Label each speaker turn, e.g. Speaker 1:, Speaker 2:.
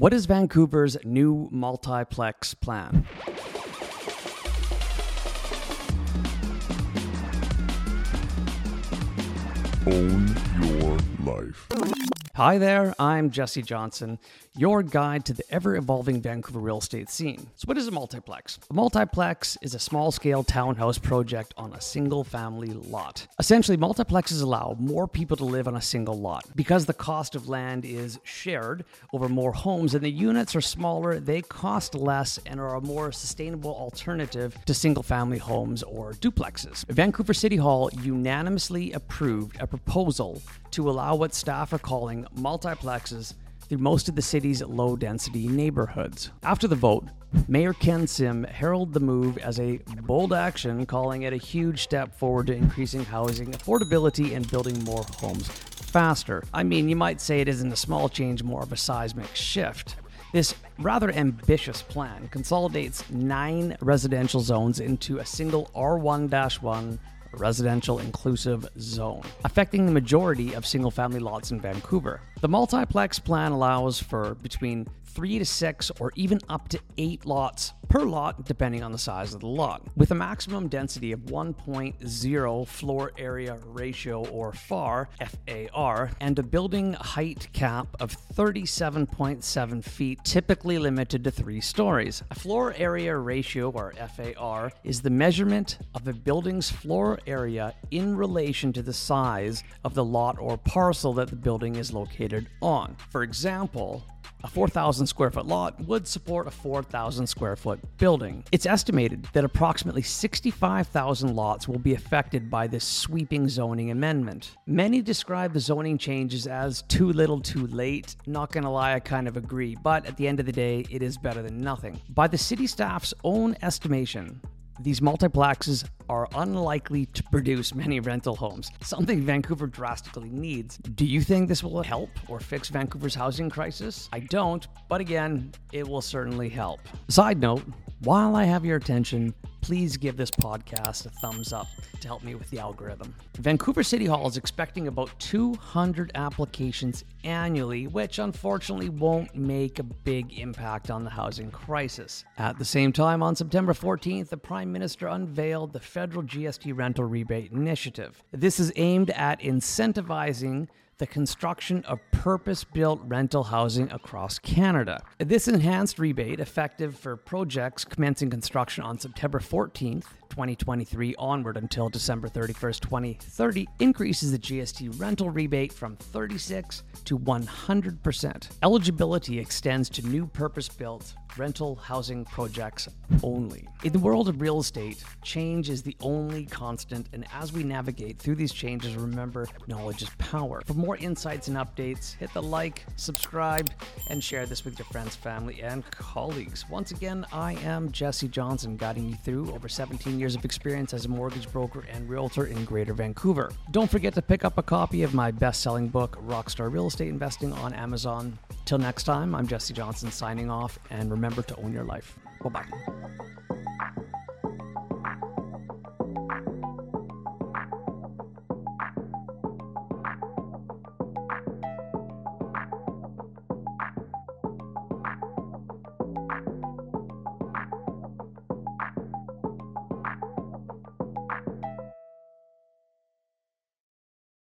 Speaker 1: What is Vancouver's new multiplex plan?
Speaker 2: Own your life.
Speaker 1: Hi there, I'm Jesse Johnson, your guide to the ever evolving Vancouver real estate scene. So, what is a multiplex? A multiplex is a small scale townhouse project on a single family lot. Essentially, multiplexes allow more people to live on a single lot. Because the cost of land is shared over more homes and the units are smaller, they cost less and are a more sustainable alternative to single family homes or duplexes. Vancouver City Hall unanimously approved a proposal to allow what staff are calling multiplexes through most of the city's low density neighborhoods. After the vote, Mayor Ken Sim heralded the move as a bold action, calling it a huge step forward to increasing housing affordability and building more homes faster. I mean, you might say it isn't a small change, more of a seismic shift. This rather ambitious plan consolidates nine residential zones into a single R1 1 residential inclusive zone, affecting the majority of single family lots in Vancouver. The multiplex plan allows for between three to six or even up to eight lots per lot, depending on the size of the lot, with a maximum density of 1.0 floor area ratio or FAR, FAR, and a building height cap of 37.7 feet, typically limited to three stories. A floor area ratio or FAR is the measurement of a building's floor area in relation to the size of the lot or parcel that the building is located on. For example, a 4,000 square foot lot would support a 4,000 square foot building. It's estimated that approximately 65,000 lots will be affected by this sweeping zoning amendment. Many describe the zoning changes as too little too late. Not gonna lie, I kind of agree, but at the end of the day, it is better than nothing. By the city staff's own estimation, these multiplexes are unlikely to produce many rental homes, something Vancouver drastically needs. Do you think this will help or fix Vancouver's housing crisis? I don't, but again, it will certainly help. Side note, while I have your attention, please give this podcast a thumbs up to help me with the algorithm. Vancouver City Hall is expecting about 200 applications annually, which unfortunately won't make a big impact on the housing crisis. At the same time, on September 14th, the Prime Minister unveiled the federal GST rental rebate initiative. This is aimed at incentivizing the construction of purpose built rental housing across Canada. This enhanced rebate, effective for projects commencing construction on September 14th, 2023 onward until December 31st, 2030, increases the GST rental rebate from 36 to 100%. Eligibility extends to new purpose built rental housing projects only. In the world of real estate, change is the only constant, and as we navigate through these changes, remember knowledge is power. For more insights and updates, hit the like, subscribe, and share this with your friends, family, and colleagues. Once again, I am Jesse Johnson, guiding you through over 17 years of experience as a mortgage broker and realtor in Greater Vancouver. Don't forget to pick up a copy of my best selling book, Rockstar Real Estate Investing, on Amazon. Till next time, I'm Jesse Johnson signing off, and remember to own your life. Bye bye.